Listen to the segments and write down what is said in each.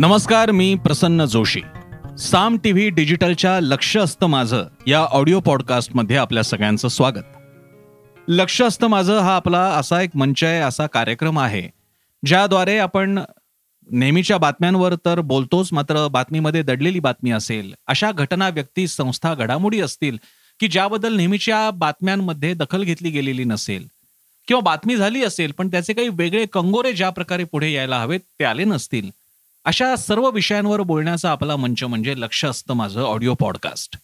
नमस्कार मी प्रसन्न जोशी. साम टीव्ही डिजिटलच्या लक्ष असतं माझं या ऑडिओ पॉडकास्टमध्ये आपल्या सगळ्यांचं स्वागत. लक्ष असतं माझं हा आपला असा एक मंच आहे असा कार्यक्रम आहे ज्याद्वारे आपण नेहमीच्या बातम्यांवर तर बोलतोच मात्र बातमीमध्ये दडलेली बातमी असेल अशा घटना व्यक्ती संस्था घडामोडी असतील की ज्याबद्दल नेहमीच्या बातम्यांमध्ये दखल घेतली गेलेली नसेल किंवा बातमी झाली असेल पण त्याचे काही वेगळे कंगोरे ज्या प्रकारे पुढे यायला हवेत ते आले नसतील. अशा सर्व विषयांवर बोलण्याचा आपला मंच म्हणजे लक्ष असतं माझं ऑडिओ पॉडकास्ट.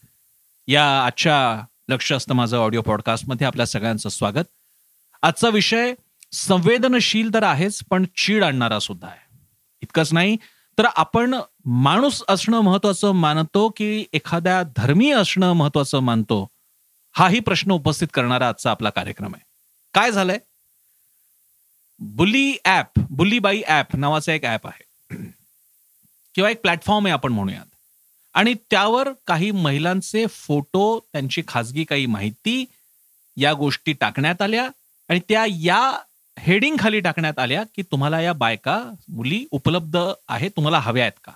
या आजच्या लक्ष असतं माझं ऑडिओ पॉडकास्टमध्ये आपल्या सगळ्यांचं स्वागत. आजचा विषय संवेदनशील तर आहेच पण चीड आणणारा सुद्धा आहे. इतकंच नाही तर आपण माणूस असणं महत्वाचं मानतो की एखाद्या धर्मी असणं महत्वाचं मानतो? हाही प्रश्न उपस्थित करणारा आजचा आपला कार्यक्रम आहे. काय झालंय? बुली ऍप बुलीबाई ऍप नावाचं एक ऍप आहे. किंवा एक प्लॅटफॉर्म आहे आपण म्हणूयात. आणि त्यावर काही महिलांचे फोटो त्यांची खाजगी काही माहिती या गोष्टी टाकण्यात आल्या आणि त्या या हेडिंग खाली टाकण्यात आल्या की तुम्हाला या बायका मुली उपलब्ध आहेत तुम्हाला हव्या आहेत का?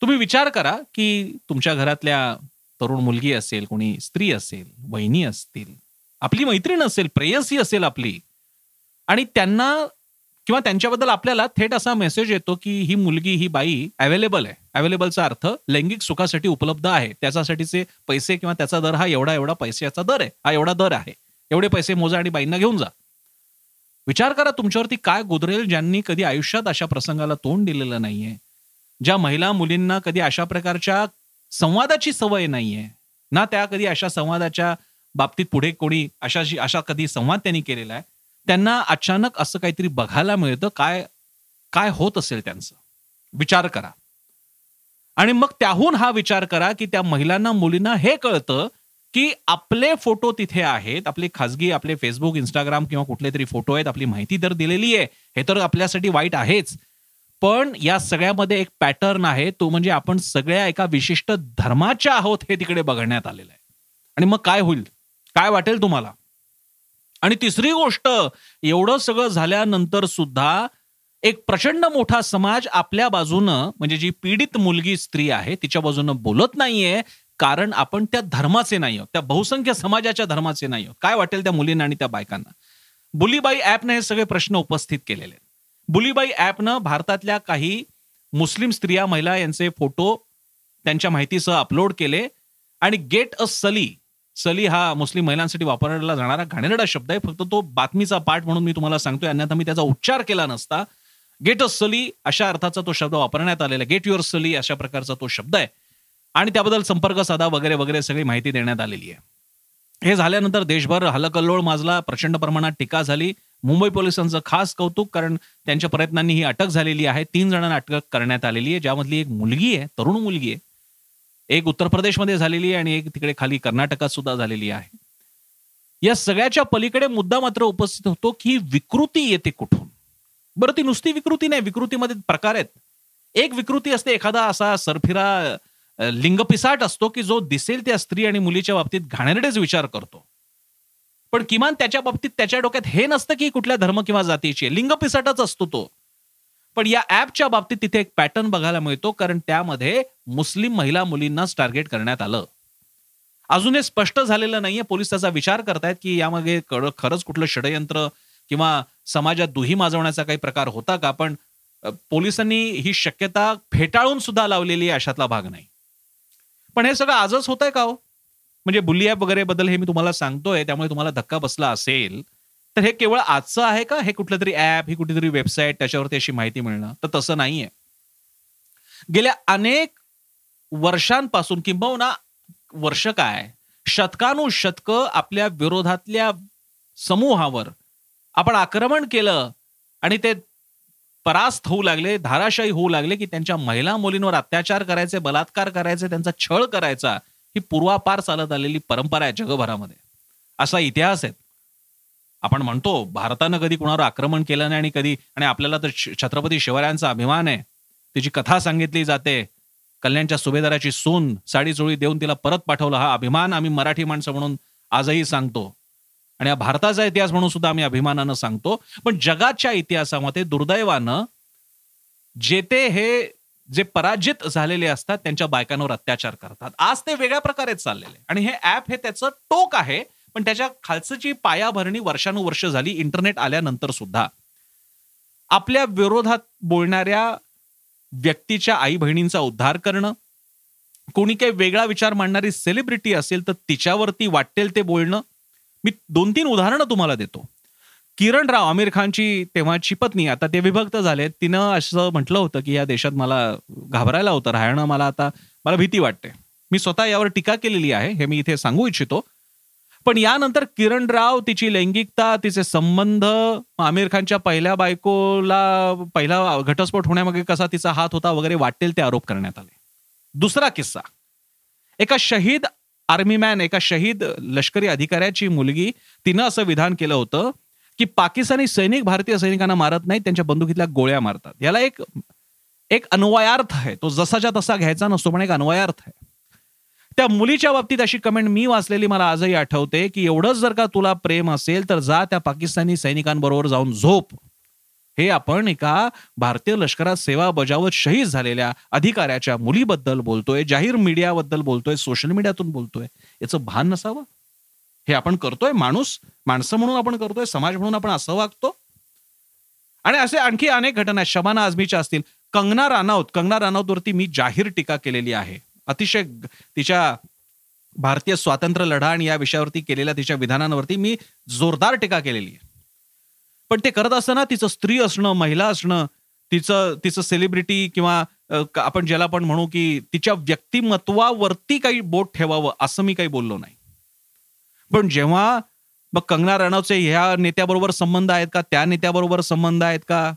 तुम्ही विचार करा की तुमच्या घरातल्या तरुण मुलगी असेल कोणी स्त्री असेल वहिनी असतील आपली मैत्रीण असेल प्रेयसी असेल आपली. आणि त्यांना किंवा त्यांच्याबद्दल आपल्याला थेट असा मेसेज येतो की ही मुलगी ही बाई अवेलेबल आहे. अवेलेबलचा अर्थ लैंगिक सुखासाठी उपलब्ध आहे. त्याच्यासाठीचे पैसे किंवा त्याचा दर हा एवढा एवढा पैशाचा दर आहे. हा एवढा दर आहे. एवढे पैसे मोजा आणि बाईंना घेऊन जा. विचार करा तुमच्यावरती काय गुदरेल ज्यांनी कधी आयुष्यात अशा प्रसंगाला तोंड दिलेलं नाहीये. ज्या महिला मुलींना कधी अशा प्रकारच्या संवादाची सवय नाहीये. ना त्या कधी अशा संवादाच्या बाबतीत पुढे कोणी अशाशी अशा कधी संवाद त्यांनी केलेला आहे. त्यांना अचानक असं काहीतरी बघायला मिळतं. काय काय होत असेल त्यांचं? विचार करा. आणि मग त्याहून हा विचार करा की त्या महिलांना मुलींना हे कळतं की आपले फोटो तिथे आहेत. आपले खाजगी आपले फेसबुक इंस्टाग्राम किंवा कुठले तरी फोटो आहेत. आपली माहिती तर दिलेली आहे. हे तर आपल्यासाठी वाईट आहेच. पण या सगळ्यामध्ये एक पॅटर्न आहे. तो म्हणजे आपण सगळ्या एका विशिष्ट धर्माच्या आहोत हे तिकडे बघण्यात आलेलं आहे. आणि मग काय होईल? काय वाटेल तुम्हाला? आणि तिसरी गोष्ट एवढं सगळं झाल्यानंतर सुद्धा एक प्रचंड मोठा समाज आपल्या बाजूनं म्हणजे जी पीडित मुलगी स्त्री आहे तिच्या बाजूनं बोलत नाहीये कारण आपण त्या धर्माचे नाही आहोत. त्या बहुसंख्य समाजाच्या धर्माचे नाही आहोत. काय वाटेल त्या मुलींना आणि त्या बायकांना? बुलीबाई ॲपनं हे सगळे प्रश्न उपस्थित केलेले. बुलीबाई ॲपनं भारतातल्या काही मुस्लिम स्त्रिया महिला यांचे फोटो त्यांच्या माहितीसह अपलोड केले आणि गेट अ सली सली हा मुस्लिम महिलांसाठी वापरला जाणारा घाणेरडा शब्द आहे. फक्त तो बातमीचा पाठ म्हणून मी तुम्हाला सांगतोय. अन्यथा मी त्याचा उच्चार केला नसता. गेट अ सली अशा अर्थाचा तो शब्द वापरण्यात आलेला गेट युअर सली अशा प्रकारचा तो शब्द आहे. आणि त्याबद्दल संपर्क साधा वगैरे वगैरे सगळी माहिती देण्यात आलेली आहे. हे झाल्यानंतर देशभर हलकल्लोळ माजला प्रचंड प्रमाणात टीका झाली. मुंबई पोलिसांचं खास कौतुक कारण त्यांच्या प्रयत्नांनी ही अटक झालेली आहे. तीन जणांना अटक करण्यात आलेली आहे. ज्यामधली एक मुलगी आहे तरुण मुलगी आहे. एक उत्तर प्रदेशमध्ये झालेली आहे आणि एक तिकडे खाली कर्नाटकात सुद्धा झालेली आहे. या सगळ्याच्या पलीकडे मुद्दा मात्र उपस्थित होतो की विकृती येते कुठून? बरं ती नुसती विकृती नाही विकृतीमध्ये प्रकार आहेत. एक विकृती असते एखादा असा सरफिरा लिंगपिसाट असतो की जो दिसेल त्या स्त्री आणि मुलीच्या बाबतीत घाणेरडेच विचार करतो. पण किमान त्याच्या बाबतीत त्याच्या डोक्यात हे नसतं की कुठल्या धर्म किंवा जातीची लिंगपिसाटच असतो तो. पण या ऍपच्या बाबतीत तिथे एक पॅटर्न बघायला मिळतो कारण त्यामध्ये मुस्लिम महिला मुलींनाच टार्गेट करण्यात आलं. अजून हे स्पष्ट झालेलं नाहीये. पोलीस त्याचा विचार करतायत की यामागे खरंच कुठलं षडयंत्र किंवा समाजात दुही माजवण्याचा काही प्रकार होता का? पण पोलिसांनी ही शक्यता फेटाळून सुद्धा लावलेली आहे अशातला भाग नाही. पण हे सगळं आजच होत आहे का हो? म्हणजे बुल्ली ॲप वगैरे बद्दल हे मी तुम्हाला सांगतोय त्यामुळे तुम्हाला धक्का बसला असेल. तर हे केवळ आजचं आहे का? हे कुठलं तरी ऍप ही कुठेतरी वेबसाईट त्याच्यावरती अशी माहिती मिळणं? तर तसं नाहीये. गेल्या अनेक वर्षांपासून किंबहुना वर्ष काय? शतकानुशतक आपल्या विरोधातल्या समूहावर आपण आक्रमण केलं आणि ते परास्त होऊ लागले धाराशाही होऊ लागले की त्यांच्या महिला मुलींवर अत्याचार करायचे बलात्कार करायचे त्यांचा छळ करायचा ही पूर्वापार चालत आलेली परंपरा आहे जगभरामध्ये. असा इतिहास आहे. आपण म्हणतो भारतानं कधी कुणावर आक्रमण केलं नाही आणि कधी आणि आपल्याला तर छत्रपती शिवरायांचा अभिमान आहे. तिची कथा सांगितली जाते. कल्याणच्या सुभेदाराची सून साडी चोळी देऊन तिला परत पाठवलं. हा अभिमान आम्ही मराठी माणसं म्हणून आजही सांगतो. आणि हा भारताचा इतिहास म्हणून सुद्धा आम्ही अभिमानानं सांगतो. पण जगाच्या इतिहासामध्ये दुर्दैवानं जेते हे जे पराजित झालेले असतात त्यांच्या बायकांवर अत्याचार करतात. आज ते वेगळ्या प्रकारे चाललेले. आणि हे ऍप हे त्याचं टोक आहे. पण त्याच्या खालचं जी पायाभरणी वर्षानुवर्ष झाली इंटरनेट आल्यानंतर सुद्धा आपल्या विरोधात बोलणाऱ्या व्यक्तीच्या आई बहिणींचा उद्धार करणं कोणी काही वेगळा विचार मांडणारी सेलिब्रिटी असेल तर तिच्यावरती वाटेल ते बोलणं मी दोन तीन उदाहरणं तुम्हाला देतो. किरण राव आमिर खानची तेव्हाची पत्नी आता ते विभक्त झाले तिनं असं म्हटलं होतं की या देशात मला घाबरायला होतं राहणं मला आता मला भीती वाटते. मी स्वतः यावर टीका केलेली आहे हे मी इथे सांगू इच्छितो. पण यानंतर किरण राव तिची लैंगिकता तिचे संबंध आमिर खानच्या पहिल्या बायकोला पहिला घटस्फोट होण्यामागे कसा तिचा हात होता वगैरे वाटेल ते आरोप करण्यात आले. दुसरा किस्सा. एका शहीद आर्मी मॅन एका शहीद लष्करी अधिकाऱ्याची मुलगी तिनं असं विधान केलं होतं की पाकिस्तानी सैनिक भारतीय सैनिकांना मारत नाही त्यांच्या बंदुकीतल्या गोळ्या मारतात. याला एक एक अन्वयार्थ आहे. तो जसाच्या तसा घ्यायचा नसतो पण एक अन्वयार्थ आहे. त्या मुलीच्या बाबतीत अशी कमेंट मी वाचलेली मला आजही आठवते की एवढंच जर का तुला प्रेम असेल तर जा त्या पाकिस्तानी सैनिकांबरोबर जाऊन झोप. हे आपण एका भारतीय लष्करात सेवा बजावत शहीद झालेल्या अधिकाऱ्याच्या मुलीबद्दल बोलतोय जाहीर मीडियाबद्दल बोलतोय सोशल मीडियातून बोलतोय. याचं भान नसावं. हे आपण करतोय माणूस माणसं म्हणून आपण करतोय समाज म्हणून आपण असं वागतो. आणि असे आणखी अनेक घटना शबाना आझमीच्या असतील. कंगना रानौत कंगना रानौतवरती मी जाहीर टीका केलेली आहे. अतिशय तिच्या भारतीय स्वातंत्र्य लढा आणि या विषयावरती केलेल्या तिच्या विधानांवरती मी जोरदार टीका केलेली आहे. पण ते करत असताना तिचं स्त्री असणं महिला असणं तिचं तिचं सेलिब्रिटी किंवा आपण ज्याला पण म्हणू की तिच्या व्यक्तिमत्वावरती काही बोट ठेवावं असं मी काही बोललो नाही. पण जेव्हा मग कंगना राणावचे ह्या नेत्याबरोबर संबंध आहेत का त्या नेत्याबरोबर संबंध आहेत का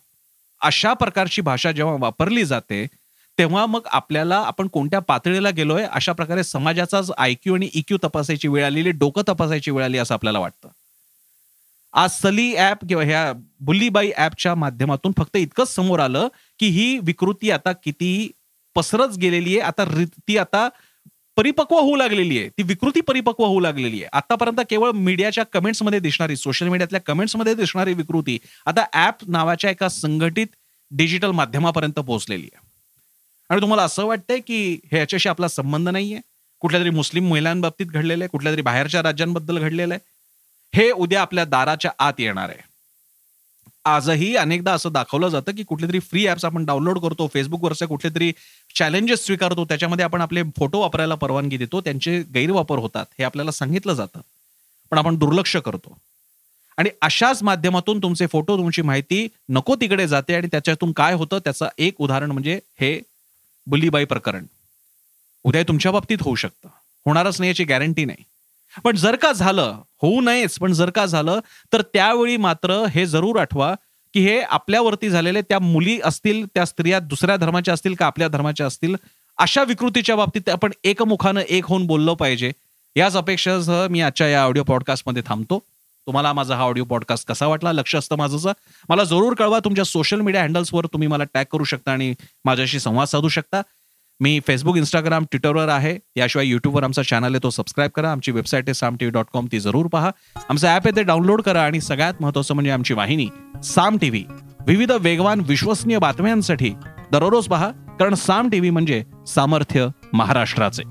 अशा प्रकारची भाषा जेव्हा वापरली जाते तेव्हा मग आपल्याला आपण कोणत्या पातळीला गेलोय अशा प्रकारे समाजाचाच आयक्यू आणि इक्यू तपासायची वेळ आलेली डोकं तपासायची वेळ आली असं आपल्याला वाटतं. आज सली ऍप किंवा ह्या बुल्लीबाई ऍपच्या माध्यमातून फक्त इतकंच समोर आलं की ही विकृती आता किती पसरत गेलेली आहे आता ती आता परिपक्व होऊ लागलेली आहे. ती विकृती परिपक्व होऊ लागलेली आहे. आतापर्यंत केवळ मीडियाच्या कमेंट्समध्ये दिसणारी सोशल मीडियातल्या कमेंट्समध्ये दिसणारी विकृती आता ऍप नावाच्या एका संघटित डिजिटल माध्यमापर्यंत पोहोचलेली आहे. आणि तुम्हाला असं वाटतंय की हे याच्याशी आपला संबंध नाहीये? कुठल्या तरी मुस्लिम महिलांबाबतीत घडलेलं आहे? कुठल्या तरी बाहेरच्या राज्यांबद्दल घडलेलं आहे? हे उद्या आपल्या दाराच्या आत येणार आहे. आजही अनेकदा असं दाखवलं जातं की कुठले तरी फ्री ऍप्स आपण डाउनलोड करतो फेसबुकवरचे कुठले तरी चॅलेंजेस स्वीकारतो त्याच्यामध्ये आपण आपले फोटो वापरायला परवानगी देतो त्यांचे गैरवापर होतात हे आपल्याला सांगितलं जातं. पण आपण दुर्लक्ष करतो. आणि अशाच माध्यमातून तुमचे फोटो तुमची माहिती नको तिकडे जाते आणि त्याच्यातून काय होतं? त्याचं एक उदाहरण म्हणजे हे बुलीबाई प्रकरण. उद्या तुमच्या बाबतीत होऊ शकतं. होणारच नाही याची गॅरंटी नाही. पण जर का झालं होऊ नयेच पण जर का झालं तर त्यावेळी मात्र हे जरूर आठवा की हे आपल्यावरती झालेले त्या मुली असतील त्या स्त्रिया दुसऱ्या धर्माच्या असतील का आपल्या धर्माच्या असतील अशा विकृतीच्या बाबतीत आपण एकमुखानं एक होऊन बोललो पाहिजे. याच अपेक्षासह मी आजच्या या ऑडिओ पॉडकास्टमध्ये थांबतो. तुम्हाला माझा हा ऑडिओ पॉडकास्ट कसा वाटला? लक्ष असतं माझं मला जरूर कळवा तुमच्या सोशल मीडिया हँडल्सवर तुम्ही मला टॅग करू शकता आणि माझ्याशी संवाद साधू शकता. मी फेसबुक इंस्टाग्राम ट्विटरवर आहे. याशिवाय युट्यूबवर आमचा चॅनल आहे तो सबस्क्राईब करा. आमची वेबसाईट आहे Saam T V dot com ती जरूर पहा. आमचं ॲप आहे ते डाउनलोड करा. आणि सगळ्यात महत्वाचं म्हणजे आमची वाहिनी साम टीव्ही विविध वेगवान विश्वसनीय बातम्यांसाठी दररोज पहा. कारण साम टीव्ही म्हणजे सामर्थ्य महाराष्ट्राचे.